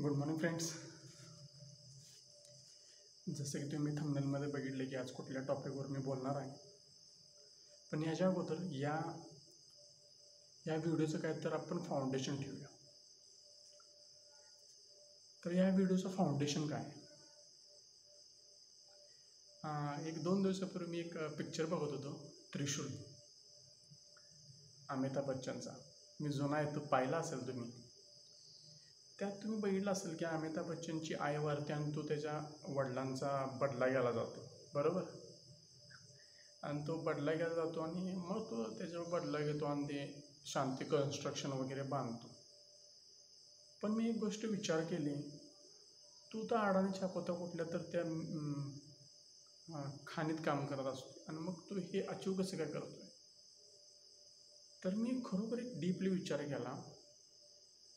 Good morning friends जसं की तुम्ही थंबनेलमध्ये बघितले की आज कुठल्या टॉपिकवर मी बोलणार आहे. पण ह्याच्या अगोदर या या व्हिडिओचं काय तर आपण फाउंडेशन ठेवूया. तर या व्हिडिओचं फाउंडेशन काय आहे? एक दोन दिवसापूर्वी मी एक पिक्चर बघत होतो त्रिशूल. अमिताभ बच्चनचा. मी जुना येतो पाहिला असेल तुम्ही. त्यात तुम्ही बघितलं असेल की अमिताभ बच्चनची आई वारते आणि तो त्याच्या वडिलांचा बदला घ्यायला जातो. बरोबर? आणि तो बदला घ्यायला जातो आणि मग तो त्याच्यावर बदला घेतो आणि ते शांती कन्स्ट्रक्शन वगैरे बांधतो. पण मी एक गोष्ट विचार केली. तू तर अडाणी छापवता कुठल्या तर त्या खाणीत काम करत असतो. आणि मग तू हे अचीव कसं काय करतोय? तर मी खरोखर एक डीपली विचार केला.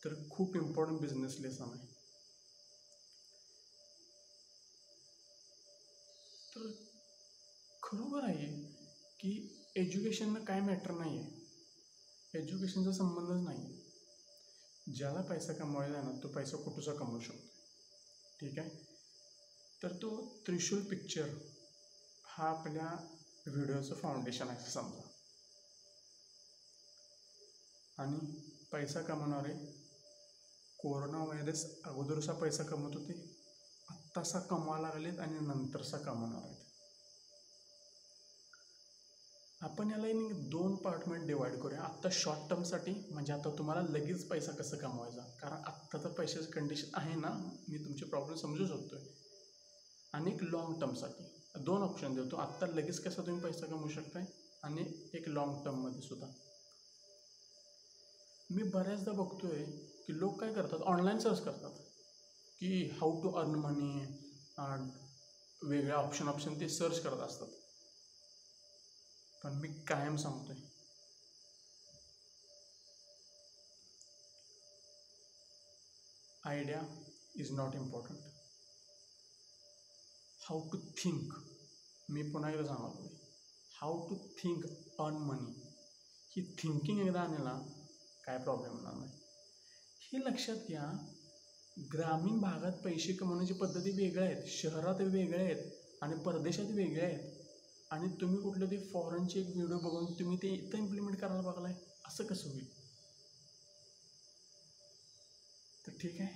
तर खूप इम्पॉर्टंट बिझनेस लेसन आहे. तर खरोबर आहे की एज्युकेशननं काय मॅटर नाही आहे एज्युकेशनचा संबंधच नाही आहे ज्याला पैसा कमवायला आहे ना तो पैसा कुठूचा कमवू शकतो ठीक आहे? तर तो त्रिशूल पिक्चर हा आपल्या व्हिडिओचं फाउंडेशन आहे समजा. आणि पैसा कमवणारे कोरोना व्हायरस अगोदरचा पैसा कमवत होते आत्तासा कमवा लागलेत आणि नंतरचा कमवणार आहेत. आपण याला इन दोन पार्टमेंट डिवाईड करूया. आत्ता शॉर्ट टर्मसाठी म्हणजे आता तुम्हाला लगेच पैसा कसं कमवायचा? कारण आत्ता तर पैशाची कंडिशन आहे ना मी तुमचे प्रॉब्लेम समजू शकतो आहे आणि एक लॉंग टर्मसाठी दोन ऑप्शन देतो. आत्ता लगेच कसा तुम्ही पैसा कमवू शकताय? आणि एक लॉंग टर्ममध्ये सुद्धा. मी बऱ्याचदा बघतोय की लोक काय करतात ऑनलाईन सर्च करतात की हाऊ टू अर्न मनी वेगळ्या ऑप्शन ऑप्शन ते सर्च करत असतात. पण मी कायम सांगतोय idea is not important how to think मी पुन्हा एकदा सांगतो how to think earn money he thinking एकदा आणला काय प्रॉब्लेम होणार नाही. हे लक्षात घ्या. ग्रामीण भागात पैसे कमवण्याची पद्धती वेगळ्या आहेत. शहरात वेगळ्या आहेत आणि परदेशात वेगळ्या आहेत. आणि तुम्ही कुठलं ते फॉरेनचे एक व्हिडिओ बघून तुम्ही ते इथं इम्प्लिमेंट करायला बघलाय असं कसं होईल? तर ठीक आहे.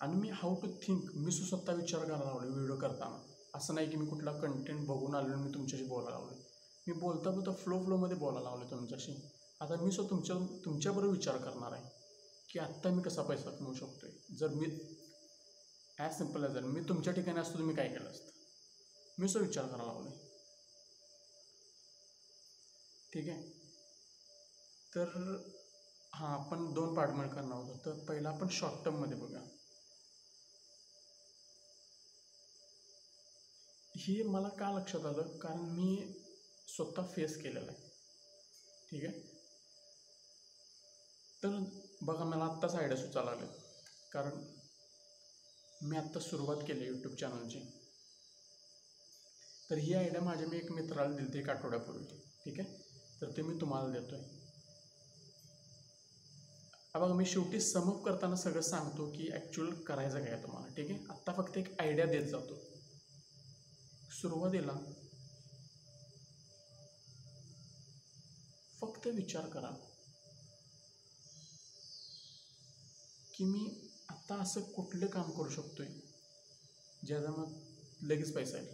आणि मी हाऊ टू थिंक मी सुसत्ता विचार करायला लावले व्हिडिओ करताना. असं नाही की मी कुठला कंटेंट बघून आलो आणि मी तुमच्याशी बोलायला लावले मी बोलता बोलता फ्लो फ्लोमध्ये बोलायला लावले तुमच्याशी. आता मी स्वतः तुमच्या तुमच्याबरोबर विचार करणार आहे की आत्ता मी कसा पैसा कमवू शकतोय? जर मी ॲज सिंपल ॲज मी तुमच्या ठिकाणी असतो तुम्ही काय केलं असतं? मी असं विचार करायला लावले ठीक आहे? तर हां आपण दोन पार्टमेंट करणार होतो तर पहिला आपण शॉर्ट टर्ममध्ये बघा हे मला का लक्षात आलं? कारण मी स्वतः फेस केलेलं आहे. ठीक आहे? तर बघा मला आत्ताच आयडिया सुचायला लागले कारण मी आत्ता सुरुवात केली यूट्यूब चॅनलची तर ही आयडिया माझ्या मी एक मित्राला दिली एक आठवड्यापूर्वी. ठीक आहे? तर ते मी तुम्हाला देतो आहे बघा मी शेवटी समप करताना सगळं सांगतो की ॲक्च्युअल करायचं काय तुम्हाला. ठीक आहे? आत्ता फक्त एक आयडिया देत जातो. सुरुवातीला फक्त विचार करा. की मी आत्ता असं कुठलं काम करू शकतो आहे ज्याचा मग लगेच पैसा येईल.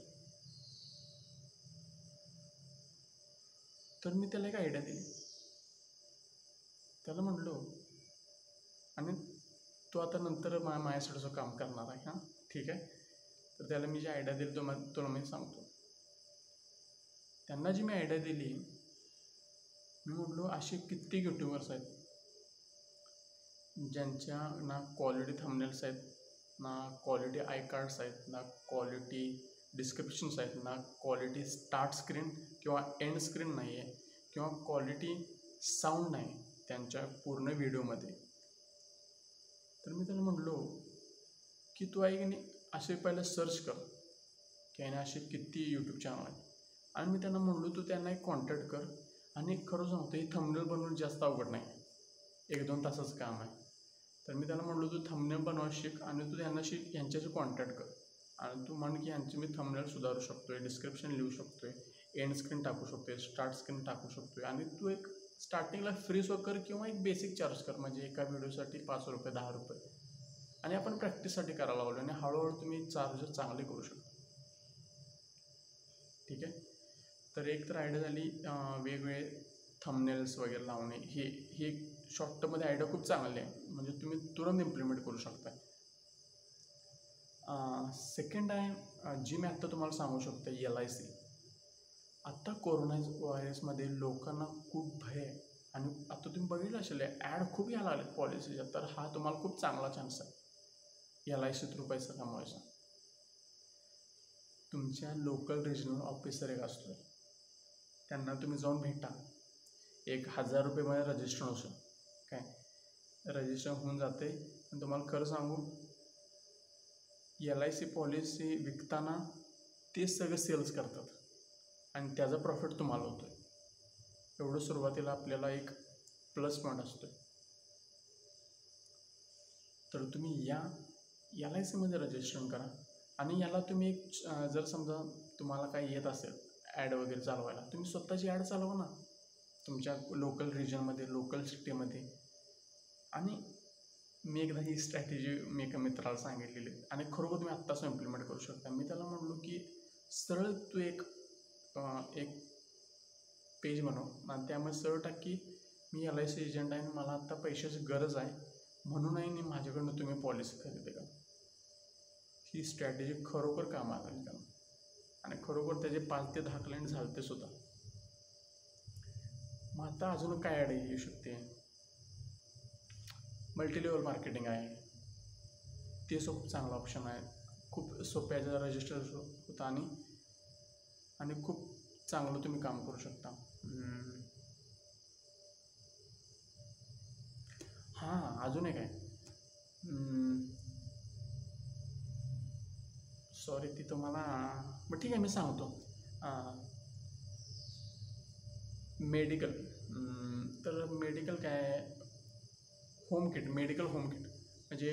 तर मी त्याला एक आयडिया दिली. त्याला म्हणलो आणि तो आता नंतर मा माझ्यासाठीचं काम करणार आहे हां? ठीक आहे? तर त्याला मी जी आयडिया दिली तो मग तुला मी सांगतो. त्यांना जी मी आयडिया दिली मी म्हटलो असे कित्येक यूट्यूबर्स आहेत ज्यांच्या ना क्वालिटी थंबनेल्स आहेत ना क्वालिटी आय कार्ड्स आहेत ना क्वालिटी डिस्क्रिप्शन्स आहेत ना क्वालिटी स्टार्ट स्क्रीन किंवा एंड स्क्रीन नाही आहे किंवा क्वालिटी साऊंड नाही त्यांच्या पूर्ण व्हिडिओमध्ये तर मी त्याला म्हटलो की तू आहे की नाही असे पहिलं सर्च कर की याने असे किती यूट्यूब चॅनल आहेत. आणि मी त्यांना म्हणलो तू त्यांना एक कॉन्टॅक्ट कर आणि खरं सांगतो हे थंबनेल बनवून जास्त अवघड नाही. एक दोन तासाचं काम आहे. तर मी त्याला म्हणलो तू थंबनेल बनवा शिक आणि तू त्यांना शिक यांच्याशी कॉन्टॅक्ट कर. आणि तू म्हण की यांची मी थंबनेल सुधारू शकतो आहे डिस्क्रिप्शन लिहू शकतो आहे एंड स्क्रीन टाकू शकतो आहे स्टार्ट स्क्रीन टाकू शकतो आहे आणि तू एक स्टार्टिंगला फ्री सो कर किंवा एक बेसिक चार्ज कर म्हणजे एका व्हिडिओसाठी पाच रुपये दहा रुपये. आणि आपण प्रॅक्टिससाठी करायला लागलो आणि हळूहळू तुम्ही चार्ज चांगले करू शकता. ठीक आहे? तर एक तर आयडिया झाली वेगवेगळे थंबनेल्स वगैरे लावणे. हे हे शॉर्ट टर्ममध्ये आयडिया खूप चांगली आहे. म्हणजे तुम्ही तुरंत इम्प्लिमेंट करू शकता सेकंड आहे जी मी आत्ता तुम्हाला सांगू शकतो एल आय सी आत्ता कोरोना व्हायरसमध्ये लोकांना खूप भय आहे. आणि आता तुम्ही बघितलं असेल ॲड खूप यायला आले पॉलिसीच्या तर हा तुम्हाला खूप चांगला चान्स आहे. एल आय सी थ्रू पैसा कमवायचा. तुमच्या लोकल रिजनल ऑफिसर एक असतो त्यांना तुम्ही जाऊन भेटा. एक हजार रुपयेमध्ये रजिस्टर होऊ काय? रजिस्टर होऊन जाते. आणि तुम्हाला खरं सांगू एल आय सी पॉलिसी विकताना ते सगळं सेल्स करतात. आणि त्याचा प्रॉफिट तुम्हाला होतो आहे एवढं सुरुवातीला आपल्याला एक प्लस पॉईंट असतो आहे तर तुम्ही या एल आय सीमध्ये रजिस्ट्रेशन करा. आणि याला तुम्ही एक जर समजा तुम्हाला काही येत असेल ॲड वगैरे चालवायला तुम्ही स्वतःची ॲड चालवा ना. तुमच्या लोकल रिजनमध्ये लोकल सिटीमध्ये आणि मी एकदा ही स्ट्रॅटेजी मी एका मित्राला सांगितलेली. आहे. आणि खरोखर तुम्ही आत्ताच इम्प्लिमेंट करू शकता. मी त्याला म्हणलो की सरळ तू एक एक पेज बनव. आणि त्यामुळे सरळ टाक की मी एल आय सी एजंट आहे आणि मला आत्ता पैशाची गरज आहे. म्हणूनही मी माझ्याकडनं तुम्ही पॉलिसी खरेदी करा. ही स्ट्रॅटेजी खरोखर काम आली का आणि खरोखर त्याचे पाच ते दहा क्लायंट झालते सुद्धा. मग आता अजून काय ॲड येऊ शकते? मल्टीलेवल मार्केटिंग आहे. ते खूप चांगला ऑप्शन आहे. खूप सोप्या रजिस्टर होतं आणि आणि खूप चांगलं तुम्ही काम करू शकता. हां अजून एक आहे. सॉरी ती तुम्हाला मग ठीक आहे मी सांगतो. मेडिकल तर मेडिकल काय आहे? Home kit medical home kit. म्हणजे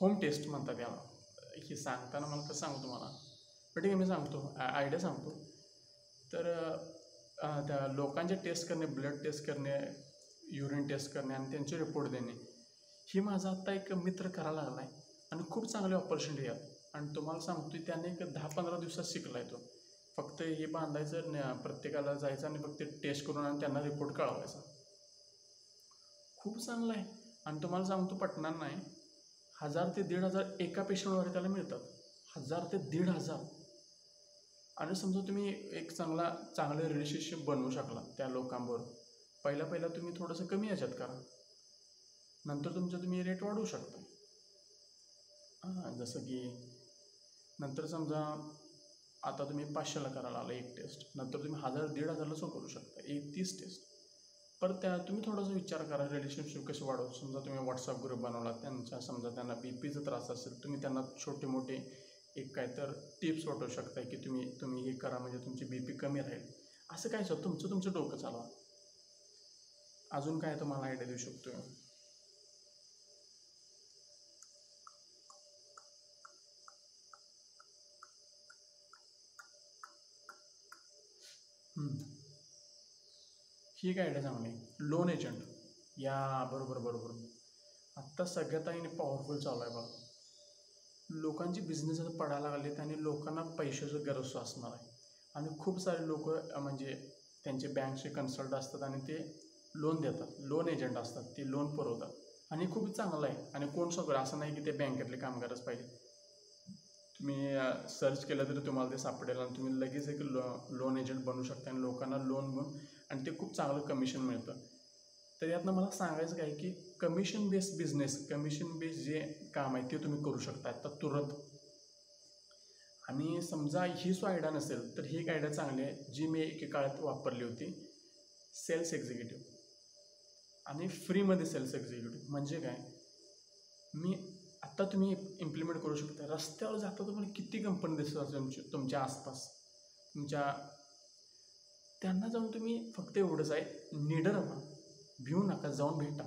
होम टेस्ट म्हणतात याला. हे सांगताना मला कसं सांगतो मला पण ठीक आहे मी सांगतो. आयडिया सांगतो. तर त्या लोकांचे टेस्ट करणे ब्लड टेस्ट करणे युरिन टेस्ट करणे आणि त्यांचे रिपोर्ट देणे ही माझा आत्ता एक मित्र करायला लागला आहे आणि खूप चांगली ऑपॉर्च्युनिटी आहे आणि तुम्हाला सांगतो त्याने एक दहा पंधरा दिवसात शिकला आहे तो. फक्त हे बांधायचं प्रत्येकाला जायचं आणि फक्त टेस्ट करून आणि त्यांना रिपोर्ट कळवायचा. खूप चांगलं आहे. आणि तुम्हाला सांगतो पटणार नाही. हजार ते दीड हजार एका पेशंटवर त्याला मिळतात. हजार ते दीड हजार. आणि समजा तुम्ही एक चांगला चांगले रिलेशनशिप बनवू शकला त्या लोकांबरोबर पहिला पहिला तुम्ही थोडंसं कमी याच्यात करा. नंतर तुमचं तुम्ही रेट वाढवू शकता. जसं की नंतर समजा आता तुम्ही पाचशेला करायला आला एक टेस्ट नंतर तुम्ही हजार दीड हजारला सो करू शकता. एक तीस टेस्ट पर त्या तुम्ही थोडासा विचार करा रिलेशनशिप कशी वाढवू समजा तुम्ही व्हॉट्सअप ग्रुप बनवला त्यांच्या समजा त्यांना बी पीचा त्रास असेल तुम्ही त्यांना छोटे मोठे एक काय तर टिप्स वाटवू शकता की तुम्ही तुम्ही हे करा म्हणजे तुमची बी पी कमी राहील. असं काय सर? तुमचं तुमचं डोकं चालवा. अजून काय तुम्हाला आयडिया देऊ शकतो हम्म. ही एक आयडिया चांगली लोन एजंट या बरोबर बरोबर. आत्ता सगळ्यात आणि पॉवरफुल चालू आहे बघा. लोकांची बिझनेस आता पडायला लागले आणि लोकांना पैशाची गरज असणार आहे. आणि खूप सारे लोक म्हणजे त्यांचे बँकचे कन्सल्ट असतात आणि ते लोन देतात. लोन एजंट असतात. ते लोन पुरवतात. आणि खूप चांगलं आहे. आणि कोण सगळं? असं नाही की ते बँकेतले कामगारच पाहिजे. तुम्ही सर्च केलं तरी तुम्हाला ते सापडेल आणि तुम्ही लगेच एक लो लोन एजंट बनू शकता आणि लोकांना लोन म्हणून आणि ते खूप चांगलं कमिशन मिळतं. तर यातनं मला सांगायचं काय की commission based business commission based जे काम आहे ते तुम्ही करू शकता आता तुरंत आणि समजा ही जो आयडिया नसेल तर ही एक आयडिया चांगली आहे जी मी एके काळात वापरली होती. सेल्स एक्झिक्युटिव्ह आणि फ्रीमध्ये सेल्स एक्झिक्युटिव्ह म्हणजे काय? मी आत्ता तुम्ही इम्प्लिमेंट करू शकता. रस्त्यावर जाता तुम्हाला किती कंपनी दिसतात तुमच्या तुमच्या आसपास. तुमच्या त्यांना जाऊन तुम्ही फक्त एवढंच आहे निडर व्हा भिऊ नका जाऊन भेटा.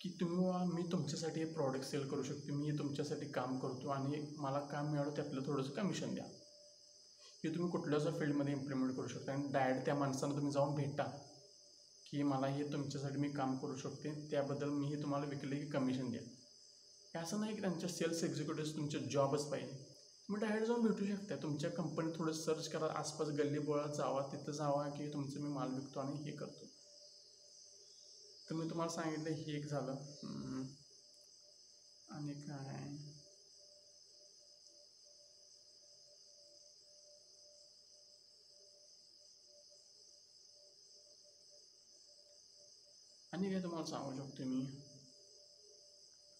की तुम्ही वा मी तुमच्यासाठी हे प्रॉडक्ट सेल करू शकतो मी हे तुमच्यासाठी काम करतो आणि मला काम मिळालं ते आपलं थोडंसं कमिशन द्या. हे तुम्ही कुठल्याच फील्डमध्ये इम्प्लिमेंट करू शकता आणि डायरेक्ट त्या माणसाला तुम्ही जाऊन भेटा की मला हे तुमच्यासाठी मी काम करू शकते त्याबद्दल मी हे तुम्हाला विकले की कमिशन द्या. असं नाही की त्यांच्या सेल्स एक्झिक्युटिव्ह तुमचे जॉबच पाहिजे. तुम्ही डायरेक्ट जाऊन भेटू शकता. तुमच्या कंपनीत थोडं सर्च करा आसपास गल्ली बोळात जावा तिथं जावा की तुमचं मी माल विकतो आणि हे करतो. तर मी तुम्हाला सांगितलं हे एक झालं. आणि काय? आणि काय तुम्हाला सांगू शकतो मी?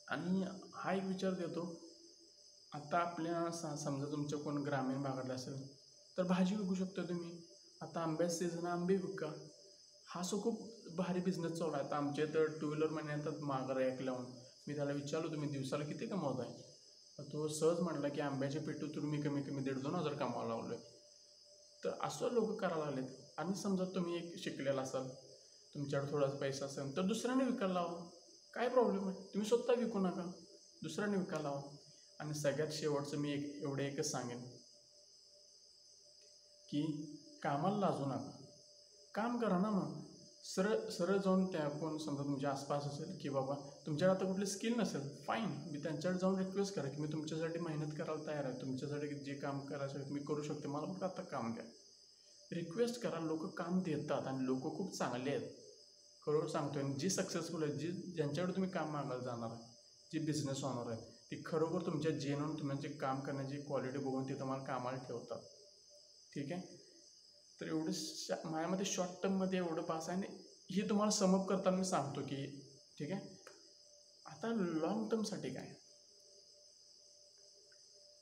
आणि हा एक विचार देतो. आता आपल्या सा समजा तुमच्या कोण ग्रामीण भागातला असेल तर भाजी विकू शकता तुम्ही. आता आंब्याचं सीझन आंबे विका. हा सो खूप भारी बिझनेस चालू आहे. आता आमच्या तर टू व्हीलर येतात मागं रॅक लावून. मी त्याला विचारलो तुम्ही दिवसाला किती कमावत आहे? तो सहज म्हणला की आंब्याच्या पेटूतून मी कमी कमी दीड दोन हजार कमावा लावलो आहे तर असं लोक करायला लागलेत. आणि समजा तुम्ही एक शिकलेला असाल तुमच्याकडे थोडासा पैसा असेल तर दुसऱ्याने विकायला लावा. काय प्रॉब्लेम आहे? तुम्ही स्वतः विकू नका. दुसऱ्याने विकायला लावा. आणि सगळ्यात शेवटचं मी एक एवढं एकच सांगेन. की कामाला लाजू नका. काम करा ना मग. सरळ सरळ जाऊन त्या कोण समजा तुमच्या आसपास असेल की बाबा तुमच्याकडे आता कुठली स्किल नसेल फाईन मी त्यांच्याकडे जाऊन रिक्वेस्ट करा की मी तुमच्यासाठी मेहनत करायला तयार आहे. तुमच्यासाठी जे काम करायचं आहे मी करू शकते. मला फक्त आता काम द्या. रिक्वेस्ट करा. लोक काम देतात आणि लोक खूप चांगले आहेत. खरोखर सांगतोय. आणि जी सक्सेसफुल आहेत जी ज्यांच्याकडे तुम्ही काम मागायला जाणार आहे जे बिझनेस ऑनर आहेत ती खरोखर तुमच्या जेनून तुमचे काम करण्याची क्वालिटी बघून ते तुम्हाला कामाला ठेवतात. ठीक आहे? तर एवढं शा माझ्यामध्ये शॉर्ट टर्ममध्ये एवढं पास आहे आणि हे तुम्हाला समप करताना मी सांगतो की ठीक आहे? आता लॉंग टर्मसाठी काय?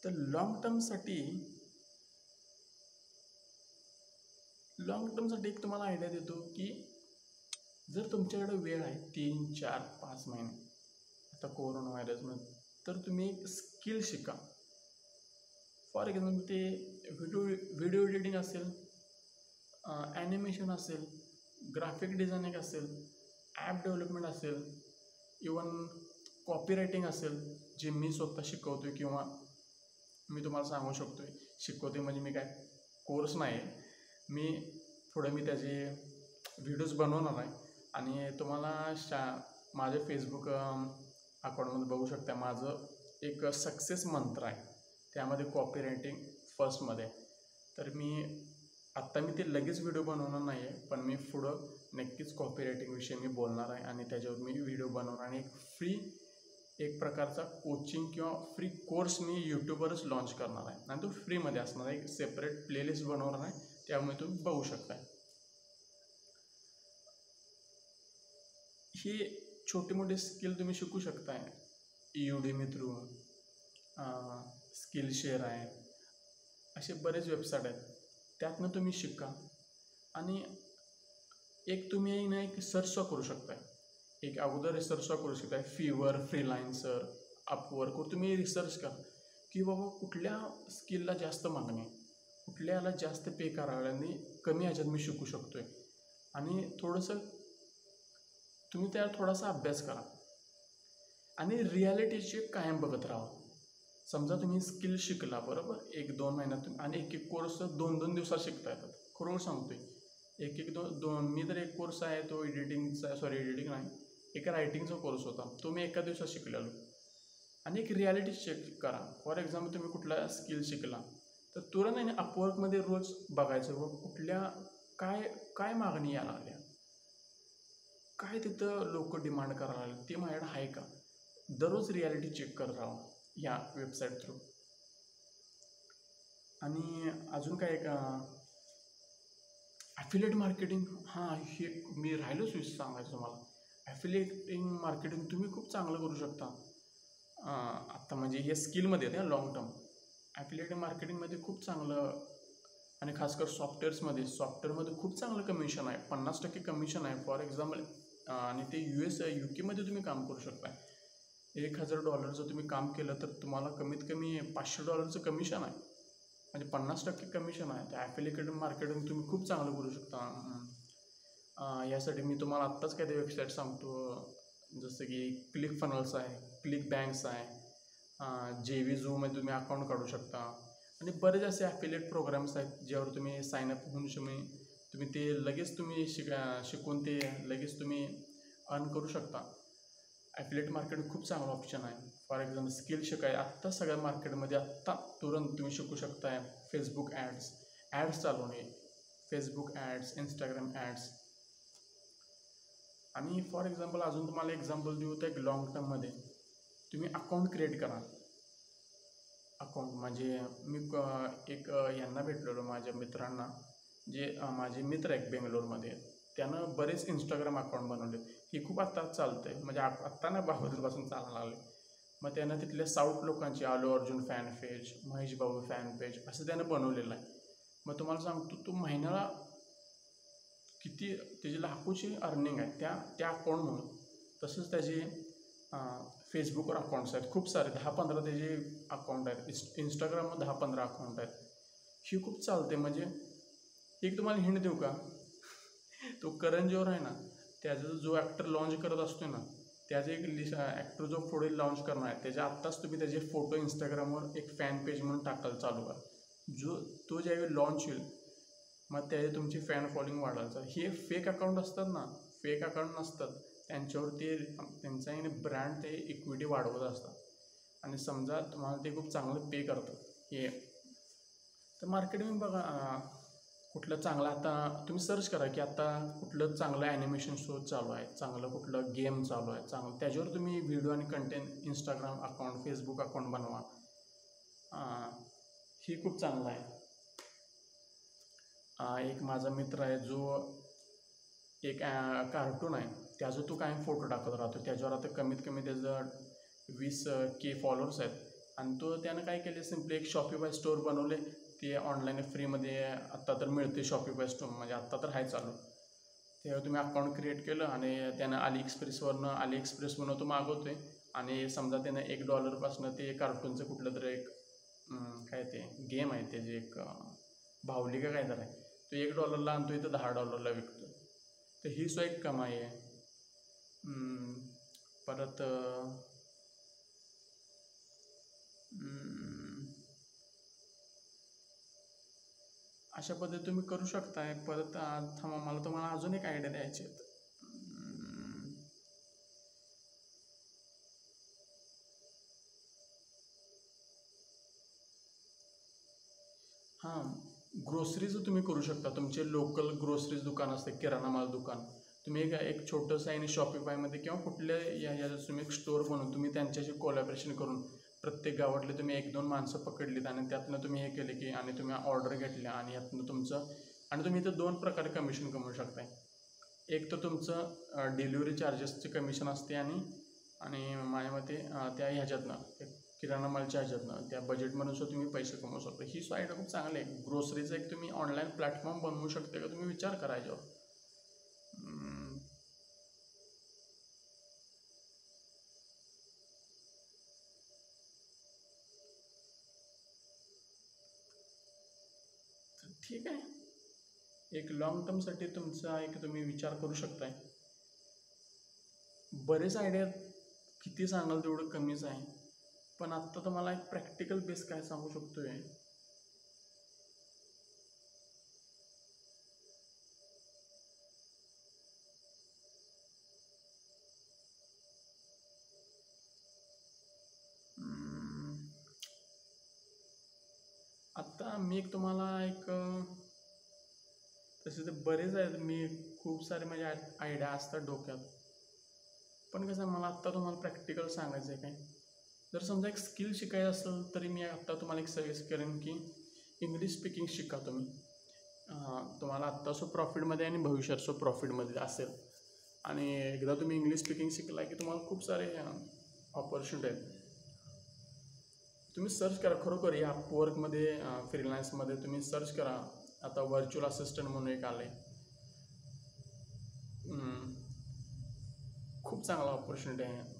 तर लॉंग टर्मसाठी लॉंग टर्मसाठी एक तुम्हाला आयडिया देतो की जर तुमच्याकडे वेळ आहे तीन चार पाच महिने आता कोरोना व्हायरसमध्ये तर तुम्ही स्किल शिका. फॉर एक्झाम्पल ते व्हिडिओ व्हिडिओ एडिटिंग असेल ॲनिमेशन असेल ग्राफिक डिझायनिंग असेल ॲप डेव्हलपमेंट असेल इवन कॉपीरायटिंग असेल जे मी स्वतः शिकवतो आहे किंवा मी तुम्हाला सांगू शकतो आहे शिकवते म्हणजे मी काय? कोर्स नाही आहे. मी पुढे मी त्याचे व्हिडिओज बनवणार आहे. आणि तुम्हाला शा माझे फेसबुक अकाउंटमध्ये बघू शकता माझं एक सक्सेस मंत्र आहे. त्यामध्ये कॉपी रायटिंग फर्स्टमध्ये तर मी आत्ता मी ते लगेच व्हिडिओ बनवणार नाही आहे पण मी पुढं नक्कीच कॉपी रायटिंगविषयी मी बोलणार आहे आणि त्याच्यावर मी व्हिडिओ बनवणार आणि एक फ्री एक प्रकारचा कोचिंग किंवा फ्री कोर्स मी यूट्यूबवरच लॉन्च करणार आहे. आणि तो फ्रीमध्ये असणार आहे. एक सेपरेट प्लेलिस्ट बनवणार आहे. त्यामुळे तुम्ही बघू शकता ही छोटे मोठे स्किल तुम्ही शिकू शकताय. युडीमी थ्रू स्किल शेअर आहे. असे बरेच वेबसाईट आहेत. त्यातनं तुम्ही शिका. आणि एक तुम्ही ना एक सर्चसुद्धा करू शकताय. एक अगोदर रिसर्चसुद्धा करू शकताय. फीवर फ्रीलायन्सर अपवर्कवर तुम्ही रिसर्च करा. की बाबा कुठल्या स्किलला जास्त मागणी आहे? कुठल्याला जास्त पे करायला आणि कमी ह्याच्यात मी शिकू शकतो आहे आणि थोडंसं तुम्ही त्यावर थोडासा अभ्यास करा. आणि रियालिटी चेक कायम बघत राहा. समजा तुम्ही स्किल शिकला बरोबर? एक दोन महिन्यात आणि एक एक कोर्स दोन दोन दिवसात शिकता येतात. खरोखर सांगतोय. एक एक दोन दोन मी तर एक कोर्स आहे तो एडिटिंगचा सॉरी एडिटिंग नाही. एक रायटिंगचा कोर्स होता. तो मी एका दिवसात शिकलेलो. आणि एक रियालिटी चेक करा. फॉर एक्झाम्पल तुम्ही कुठला स्किल शिकला तर तुरंत आहे अपवर्कमध्ये रोज बघायचं व कुठल्या काय काय मागणी यायला लागल्या? काय तिथं लोक डिमांड करायला लागले? ते माझ्याकडे आहे का? दररोज रियालिटी चेक करत राहा या वेबसाईट थ्रू आणि अजून काय का ॲफिलेट मार्केटिंग हां हे मी राहिलोच विस सांगायचं तुम्हाला. ॲफिलेटिंग मार्केटिंग तुम्ही खूप चांगलं करू शकता. आत्ता म्हणजे हे स्किलमध्ये येते लॉंग टर्म ॲफिलेटिंग मार्केटिंगमध्ये खूप चांगलं आणि खासकर सॉफ्टवेअर्समध्ये सॉफ्टवेअरमध्ये खूप चांगलं कमिशन आहे. पन्नास टक्के कमिशन आहे. फॉर एक्झाम्पल आणि ते यू एस यू केमध्ये तुम्ही काम करू शकता एक हजार डॉलरचं तुम्ही काम केलं तर तुम्हाला कमीत कमी पाचशे डॉलरचं कमिशन आहे. म्हणजे पन्नास टक्के कमिशन आहे. त्या ॲफिलिकेट मार्केटिंग तुम्ही खूप चांगलं करू शकता. यासाठी मी तुम्हाला आत्ताच काही ते वेबसाईट सांगतो. जसं की क्लिक फनल्स आहे क्लिक बँक्स आहे. जे व्ही झूमध्ये तुम्ही अकाउंट काढू शकता. आणि बरेच असे ॲफिलेट प्रोग्राम्स आहेत ज्यावर तुम्ही साईनअप होऊन तुम्ही तुम्ही ते लगेच तुम्ही शिक शिकून ते लगेच तुम्ही अर्न करू शकता. ॲफिलेट मार्केट खूप चांगला ऑप्शन आहे. फॉर एक्झाम्पल स्किल शिकाय आत्ता सगळ्या मार्केटमध्ये आत्ता तुरंत तुम्ही शिकू शकताय. फेसबुक ॲड्स ॲड्स चालवणे फेसबुक ॲड्स इंस्टाग्राम ॲड्स आणि फॉर एक्झाम्पल अजून तुम्हाला एक्झाम्पल देऊ तर एक लॉंग टर्ममध्ये तुम्ही अकाउंट क्रिएट करा. अकाउंट म्हणजे मी क- एक यांना भेटलेलो माझ्या मित्रांना. जे माझे मित्र आहेत बेंगलोरमध्ये त्यानं बरेच इंस्टाग्राम अकाउंट बनवले. ही खूप आत्ता चालतंय. म्हणजे आत्ता ना बहादूरपासून चालायला लागले मग त्यानं तिथल्या साऊथ लोकांची Allu Arjun fan page Mahesh Babu fan page असं त्यानं बनवलेलं आहे. मग तुम्हाला सांगतो तो महिन्याला किती त्याची लाखोची अर्निंग आहे. त्या त्या अकाउंटमुळं तसंच त्याचे फेसबुकवर अकाउंट्स आहेत. खूप सारे दहा पंधरा त्याचे अकाउंट आहेत. इन्स इंस्टाग्रामवर दहा पंधरा अकाउंट आहेत. ही खूप चालते म्हणजे एक तुम्हाला हिंट देऊ का? तो करण जोहर आहे ना त्याचा जो ॲक्टर लॉन्च करत असतो ना त्याचा एक लिस्ट ॲक्टर जो पुढे लॉन्च करणार आहे त्याच्या आत्ताच तुम्ही त्याचे फोटो इंस्टाग्रामवर एक फॅन पेज म्हणून टाकायला चालू करा. जो तो ज्यावेळी लॉन्च होईल मग त्याचे तुमची फॅन फॉलोइंग वाढायचं हे फेक अकाउंट असतात ना फेक अकाउंट नसतात त्यांच्यावर ते त्यांचा ब्रँड ते इक्विटी वाढवत असतात. आणि समजा तुम्हाला ते खूप चांगलं पे करतं हे. तर मार्केटिंग बघा कुठलं चांगलं आता तुम्ही सर्च करा की आता कुठलं चांगलं ॲनिमेशन शो चालू आहे चांगलं कुठलं गेम चालू आहे चांगलं त्याच्यावर तुम्ही व्हिडिओ आणि content Instagram account Facebook account बनवा. ही खूप चांगलं आहे. एक माझा मित्र आहे जो एक कार्टून आहे त्याचा तो कायम फोटो टाकत राहतो. त्याच्यावर आता कमीत कमी त्याचं वीस के फॉलोअर्स आहेत. आणि तो त्यानं काय केले सिम्पली एक शॉपिफाय स्टोअर बनवले. ते ऑनलाईन फ्रीमध्ये आत्ता तर मिळते शॉपिफाय स्टोअर म्हणजे आत्ता तर आहे चालू. तेव्हा तुम्ही अकाउंट क्रिएट केलं आणि त्यानं अली एक्सप्रेसवरनं अली एक्सप्रेसवरनं तो मागवतो आहे आणि समजा त्यानं एक डॉलरपासनं ते कार्टूनचं कुठलं तरी एक काय ते गेम आहे त्याची एक भावली का काय तर आहे तो एक डॉलरला आणतो इथं दहा डॉलरला विकतो तर ही सुद्धा एक कमाई आहे. परत अशा पद्धती तुम्ही करू शकताय. परत थांबा मला तुम्हाला अजून एक आयडिया द्यायची आहेत. हां ग्रोसरीज तुम्ही करू शकता. तुमचे लोकल ग्रोसरीज दुकान असते किराणा माल दुकान. तुम्ही एक एक छोटंसं आहे आणि शॉपिफायमध्ये किंवा कुठल्या या या तुम्ही एक स्टोअर बनवून तुम्ही त्यांच्याशी कोलॅबरेशन करून प्रत्येक गावातले तुम्ही एक दोन माणसं पकडलीत आणि त्यातनं तुम्ही हे केले की आणि तुम्ही ऑर्डर घेतल्या आणि यातनं तुमचं आणि तुम्ही इथं दोन प्रकारे कमिशन कमवू शकताय. एक तर तुमचं डिलिव्हरी चार्जेसचे कमिशन असते आणि आणि माझ्या मते त्या ह्याच्यातनं एक किराणा मालच्या ह्याच्यातनं त्या बजेटमधून सुद्धा तुम्ही पैसे कमवू शकता. ही साईड खूप चांगली आहे. ग्रोसरीचं एक तुम्ही ऑनलाईन प्लॅटफॉर्म बनवू शकता का? तुम्ही विचार करायच्यावर ठीक आहे. एक लॉंग टर्मसाठी तुमचा एक तुम्ही विचार करू शकताय. बरेच आयडिया किती सांगाल तेवढं कमीच आहे. पण आत्ता तर मला एक प्रॅक्टिकल बेस काय सांगू शकतो आहे एक तुम्हाला एक तसे तर बरेच आहेत. मी खूप सारे माझे आयडिया असतात डोक्यात. पण कसं आहे, मला आत्ता तुम्हाला प्रॅक्टिकल सांगायचं आहे काय? जर समजा एक स्किल शिकायचं असेल तरी मी आत्ता तुम्हाला एक सजेस्ट करेन की इंग्लिश स्पीकिंग शिका तुम्ही. तुम्हाला आत्ता सो प्रॉफिटमध्ये आणि भविष्यात सो प्रॉफिटमध्ये असेल. आणि एकदा तुम्ही इंग्लिश स्पीकिंग शिकला की तुम्हाला खूप सारे ऑपॉर्च्युनिटी आहेत. तुम्ही सर्च करा खरोखर या अपवर्कमध्ये फ्रीलान्समध्ये तुम्ही सर्च करा. आता व्हर्च्युअल असिस्टंट म्हणून एक आलं आहे खूप चांगला ऑपॉर्च्युनिटी आहे.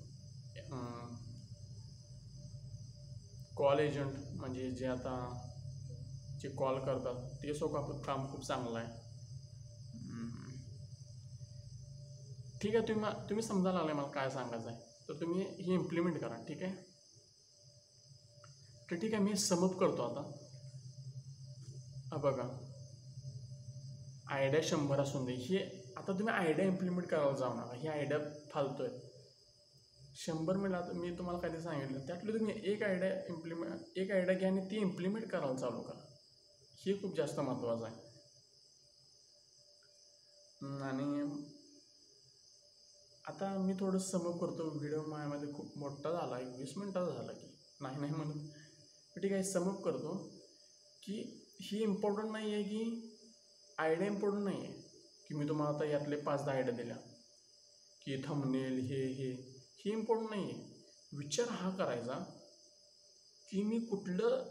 कॉल एजंट म्हणजे जे आता जे कॉल करतात ते सोबत काम खूप चांगलं आहे. ठीक आहे तुम्ही तुम्ही समजायला लागले मला काय सांगायचं आहे तर तुम्ही हे इम्प्लिमेंट करा ठीक आहे? तर ठीक आहे मी समअप करतो आता. बघा. आयडिया शंभर असून दे. हे आता तुम्ही आयडिया इम्प्लिमेंट करायला जाऊ नका. ही आयडिया फालतो आहे. शंभर मिळाला आता मी तुम्हाला काहीतरी सांगितलं. त्यातलं तुम्ही एक आयडिया इम्प्लिमेंट एक आयडिया घ्या आणि ती इम्प्लिमेंट करायला चालू करा. हे खूप जास्त महत्त्वाचं आहे. आणि आता मी थोडं समप करतो. व्हिडिओ माझ्यामध्ये खूप मोठा झाला एक वीस मिनटाचा झाला की. नाही नाही म्हणून ठीक आहे समप करतो की ही इम्पॉर्टंट नाही आहे की आयडिया इम्पॉर्टंट नाही आहे की मी तुम्हाला आता यातले पाच दहा आयडिया दिल्या. की थंबनेल हे हे हे इम्पॉर्टंट नाही आहे. विचार हा करायचा की मी कुठलं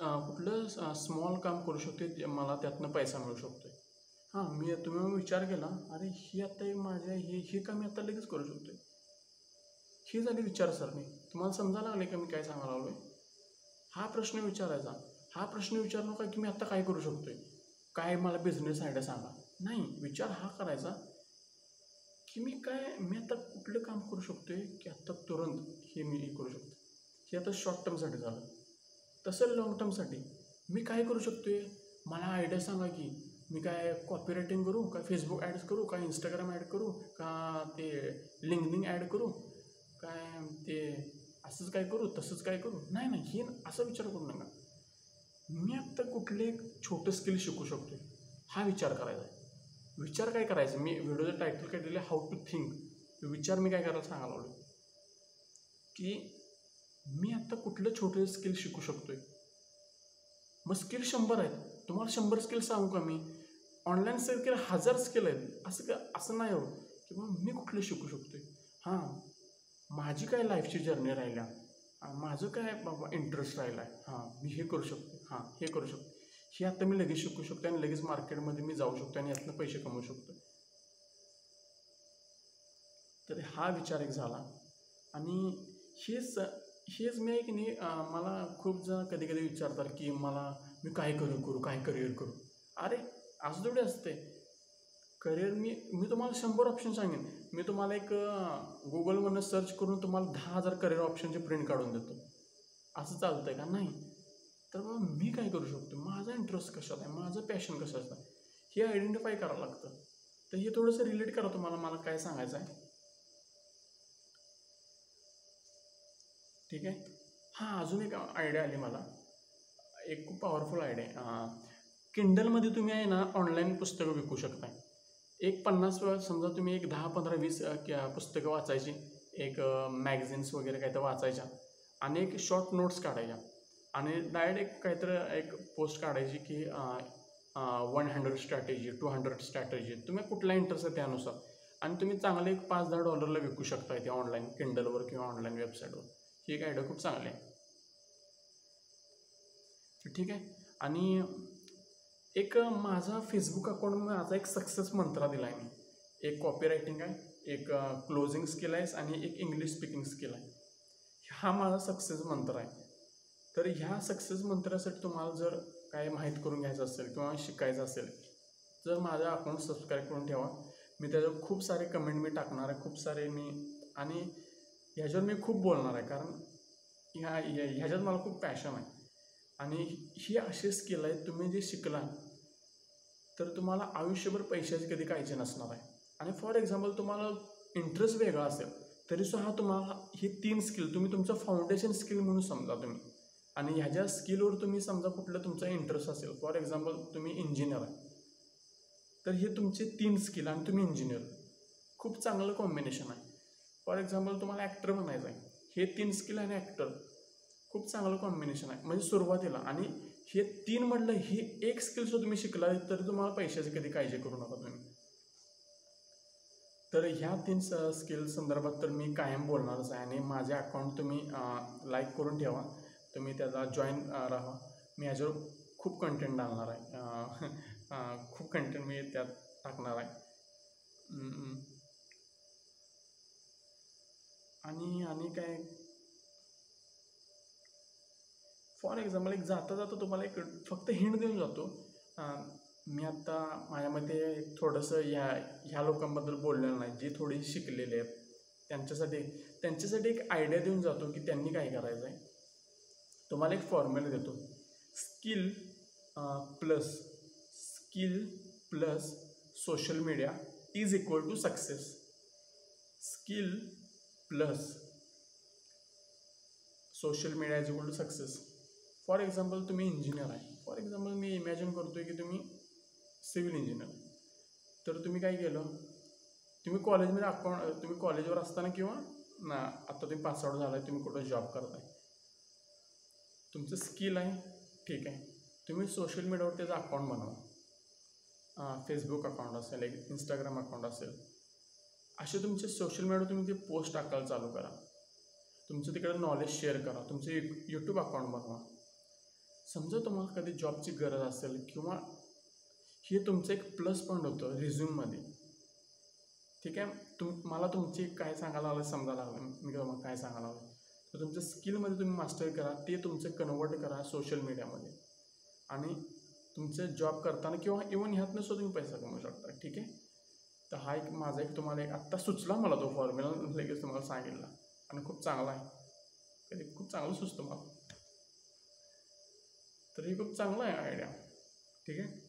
कुठलं स्मॉल काम करू शकते जे मला त्यातनं पैसा मिळू शकतो आहे हां मी तुम्ही विचार केला अरे ही आता एक माझ्या हे हे काम मी आता लगेच करू शकतो आहे ही झाली विचारसरणी. तुम्हाला समजायला लागले का मी काय सांगायला लागलो हा प्रश्न विचारायचा. हा प्रश्न विचारू नका की मी आत्ता काय करू शकतो आहे काय मला बिझनेस आयडिया सांगा? नाही विचार हा करायचा की मी काय मी आता कुठलं काम करू शकतो आहे की आत्ता तुरंत हे मी हे करू शकतो हे आता शॉर्ट टर्मसाठी झालं. तसं लॉंग टर्मसाठी मी काय करू शकतो आहे मला आयडिया सांगा की मी काय कॉपी रायटिंग करू का फेसबुक ॲड्स करू का इंस्टाग्राम ॲड करू का ते लिंकनिंग ॲड करू काय ते असंच काय करू तसंच काय करू? नाही नाही हे असा विचार करू नका. मी आत्ता कुठले एक छोटं स्किल शिकू शकतो हा विचार करायचा आहे. विचार काय करायचा? मी व्हिडिओचं टायटल काय दिले हाऊ टू थिंक विचार मी काय करायला सांगायला लागलो की मी आत्ता कुठलं छोटं स्किल शिकू शकतोय? मग स्किल शंभर आहेत. तुम्हाला शंभर स्किल सांगू का मी? ऑनलाईन स्किल हजार स्किल आहेत. असं का असं नाही हो. की मग मी कुठलं शिकू शकतो हां. माझी काय लाईफची जर्नी राहिल्या? माझं काय बाबा इंटरेस्ट राहिला आहे हां मी हे करू शकतो. हां हे करू शकतो. हे आता मी लगेच शिकू शकतो आणि लगेच मार्केटमध्ये मी जाऊ शकतो आणि यातनं पैसे कमवू शकतो तर हा विचार एक झाला. आणि हेच हेच मी एक नाही मला खूप जण कधी कधी विचारतात की मला मी काय करू करू काय करिअर करू? अरे असं थोडी असते करिअर मी मी तुम्हाला शंभर ऑप्शन सांगेन. मी तुम्हाला एक गुगलमधनं सर्च करून तुम्हाला दहा हजार करिअर ऑप्शनचे प्रिंट काढून देतो. असं चालतं आहे का? नाही. तर मग मी काय करू शकतो? माझा इंटरेस्ट कशात आहे? माझं पॅशन कशाचं आहे हे आयडेंटिफाय करावं लागतं. तर हे थोडंसं रिलेट करा तुम्हाला मला काय सांगायचं आहे. ठीक आहे? हां अजून एक आयडिया आली मला. एक खूप पॉवरफुल आयडिया किंडलमध्ये तुम्ही आहे ना ऑनलाईन पुस्तकं विकू शकताय. एक पन्नास वेळा समजा तुम्ही एक दहा पंधरा वीस पुस्तकं वाचायची एक मॅगझिन्स वगैरे काय तर वाचायच्या आणि एक शॉर्ट नोट्स काढायच्या आणि डायरेक्ट एक काहीतरी एक पोस्ट काढायची की one hundred strategy two hundred strategy तुम्ही कुठला इंटरेस्ट आहे त्यानुसार? आणि तुम्ही चांगले एक पाच दहा डॉलरला विकू शकता ते ऑनलाईन किंडलवर किंवा ऑनलाईन वेबसाईटवर ही एक आयडिया खूप चांगली आहे. ठीक आहे? आणि एक माझा फेसबुक अकाउंट माझा एक सक्सेस मंत्रा दिला आहे मी. एक कॉपी रायटिंग आहे एक क्लोजिंग स्किल आहे आणि एक इंग्लिश स्पीकिंग स्किल आहे. हा माझा सक्सेस मंत्र आहे. तर ह्या सक्सेस मंत्रासाठी तुम्हाला जर काय माहीत करून घ्यायचं असेल किंवा शिकायचं असेल तर माझा अकाउंट सबस्क्राईब करून ठेवा. मी त्याच्यावर खूप सारे कमेंट मी टाकणार आहे खूप सारे मी आणि ह्याच्यावर मी खूप बोलणार आहे कारण ह्या ह्याच्यात मला खूप पॅशन आहे. आणि ही अशी स्किल आहेत तुम्ही जे शिकला तर तुम्हाला आयुष्यभर पैशाची कधी काळजी नसणार आहे. आणि फॉर एक्झाम्पल तुम्हाला इंटरेस्ट वेगळा असेल तरीसुद्धा तुम्हाला हे तीन स्किल तुम्ही तुमचं फाउंडेशन स्किल म्हणून समजा तुम्ही. आणि ह्याच्या स्किलवर तुम्ही समजा कुठलं तुमचा इंटरेस्ट असेल फॉर एक्झाम्पल तुम्ही इंजिनियर आहे. तर हे तुमचे तीन स्किल आणि तुम्ही इंजिनियर खूप चांगलं कॉम्बिनेशन आहे. फॉर एक्झाम्पल तुम्हाला ॲक्टर बनायचं आहे हे तीन स्किल आणि ॲक्टर खूप चांगलं कॉम्बिनेशन आहे. म्हणजे सुरुवातीला आणि हे तीन म्हटलं हे एक स्किल सुद्धा तुम्ही शिकला तर तुम्हाला पैशाची कधी काळजी करू नका तुम्ही. तर ह्या तीन स स्किल संदर्भात तर मी कायम बोलणारच आहे आणि माझे अकाउंट तुम्ही लाईक करून ठेवा. तुम्ही त्याचा जॉईन राहा. मी ह्याच्यावर खूप कंटेंट डालणार आहे. खूप कंटेंट मी त्यात टाकणार आहे. आणि आणि काय? फॉर एक्झाम्पल एक जाता जाता तुम्हाला एक फक्त हिंट देऊन जातो. मी आत्ता माझ्यामध्ये एक थोडंसं ह्या ह्या लोकांबद्दल बोललेलं नाही. जे थोडी शिकलेले आहेत त्यांच्यासाठी त्यांच्यासाठी एक आयडिया देऊन जातो की त्यांनी काय करायचं आहे तुम्हाला एक फॉर्म्युला देतो. Skill plus skill plus social media is equal to success skill plus social media is equal to success for example तुम्ही इंजिनियर आहे. फॉर एक्झाम्पल मी इमॅजिन करतो आहे की तुम्ही सिव्हिल इंजिनियर तर तुम्ही काय केलं? तुम्ही कॉलेजमध्ये अकाउंट तुम्ही कॉलेजवर असताना किंवा ना आत्ता तुम्ही पासआउट झाला आहे तुम्ही कुठं जॉब करताय? तुमचं स्किल आहे ठीक आहे. तुम्ही सोशल मीडियावर त्याचं अकाउंट बनवा. फेसबुक अकाउंट असेल एक इंस्टाग्राम अकाउंट असेल. असे तुमचे सोशल मीडियावर तुम्ही ते पोस्ट टाकायला चालू करा. तुमचं तिकडे नॉलेज शेअर करा. तुमचं यूट्यूब अकाउंट बनवा. समजा तुम्हाला कधी जॉबची गरज असेल किंवा हे तुमचं एक प्लस पॉईंट होतं रिझ्यूममध्ये. ठीक आहे? तुम मला तुमची काय सांगायला लागलं समजायला लागलं. मी तुम्हाला काय सांगायला लागलं? तर तुमच्या स्किलमध्ये तुम्ही मास्टर करा ते तुमचं कन्वर्ट करा सोशल मीडियामध्ये. आणि तुमचं जॉब करताना किंवा इवन ह्यातनं सुद्धा तुम्ही पैसा कमवू शकता. ठीक आहे? तर हा एक माझा एक तुम्हाला एक आत्ता सुचला मला तो फॉर्म्युला लगेच तुम्हाला सांगितला. आणि खूप चांगला आहे. कधी खूप चांगलं सुचतं मला. तर हे खूप चांगलं आहे आयडिया ठीक आहे?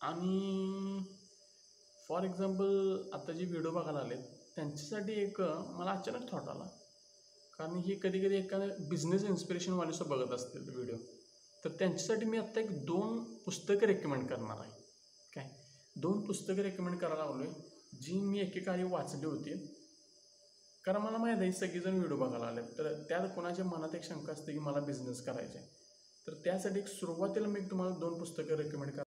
आणि फॉर एक्झाम्पल आता जे व्हिडिओ बघायला आले त्यांच्यासाठी एक मला अचानक थॉट आला. कारण हे कधी कधी एखादं बिझनेस इन्स्पिरेशनवाले बघत असतील व्हिडिओ तर त्यांच्यासाठी मी आत्ता एक दोन पुस्तकं रेकमेंड करणार आहे. काय? दोन पुस्तकं रेकमेंड करायला लागलो आहे जी मी एकेकाळी वाचली होती कारण मला माहीत आहे सगळेजण व्हिडिओ बघायला आले तर त्यात कोणाच्या मनात एक शंका असते की मला बिझनेस करायचा आहे तर त्यासाठी एक सुरुवातीला मी तुम्हाला दोन पुस्तकं रेकमेंड कर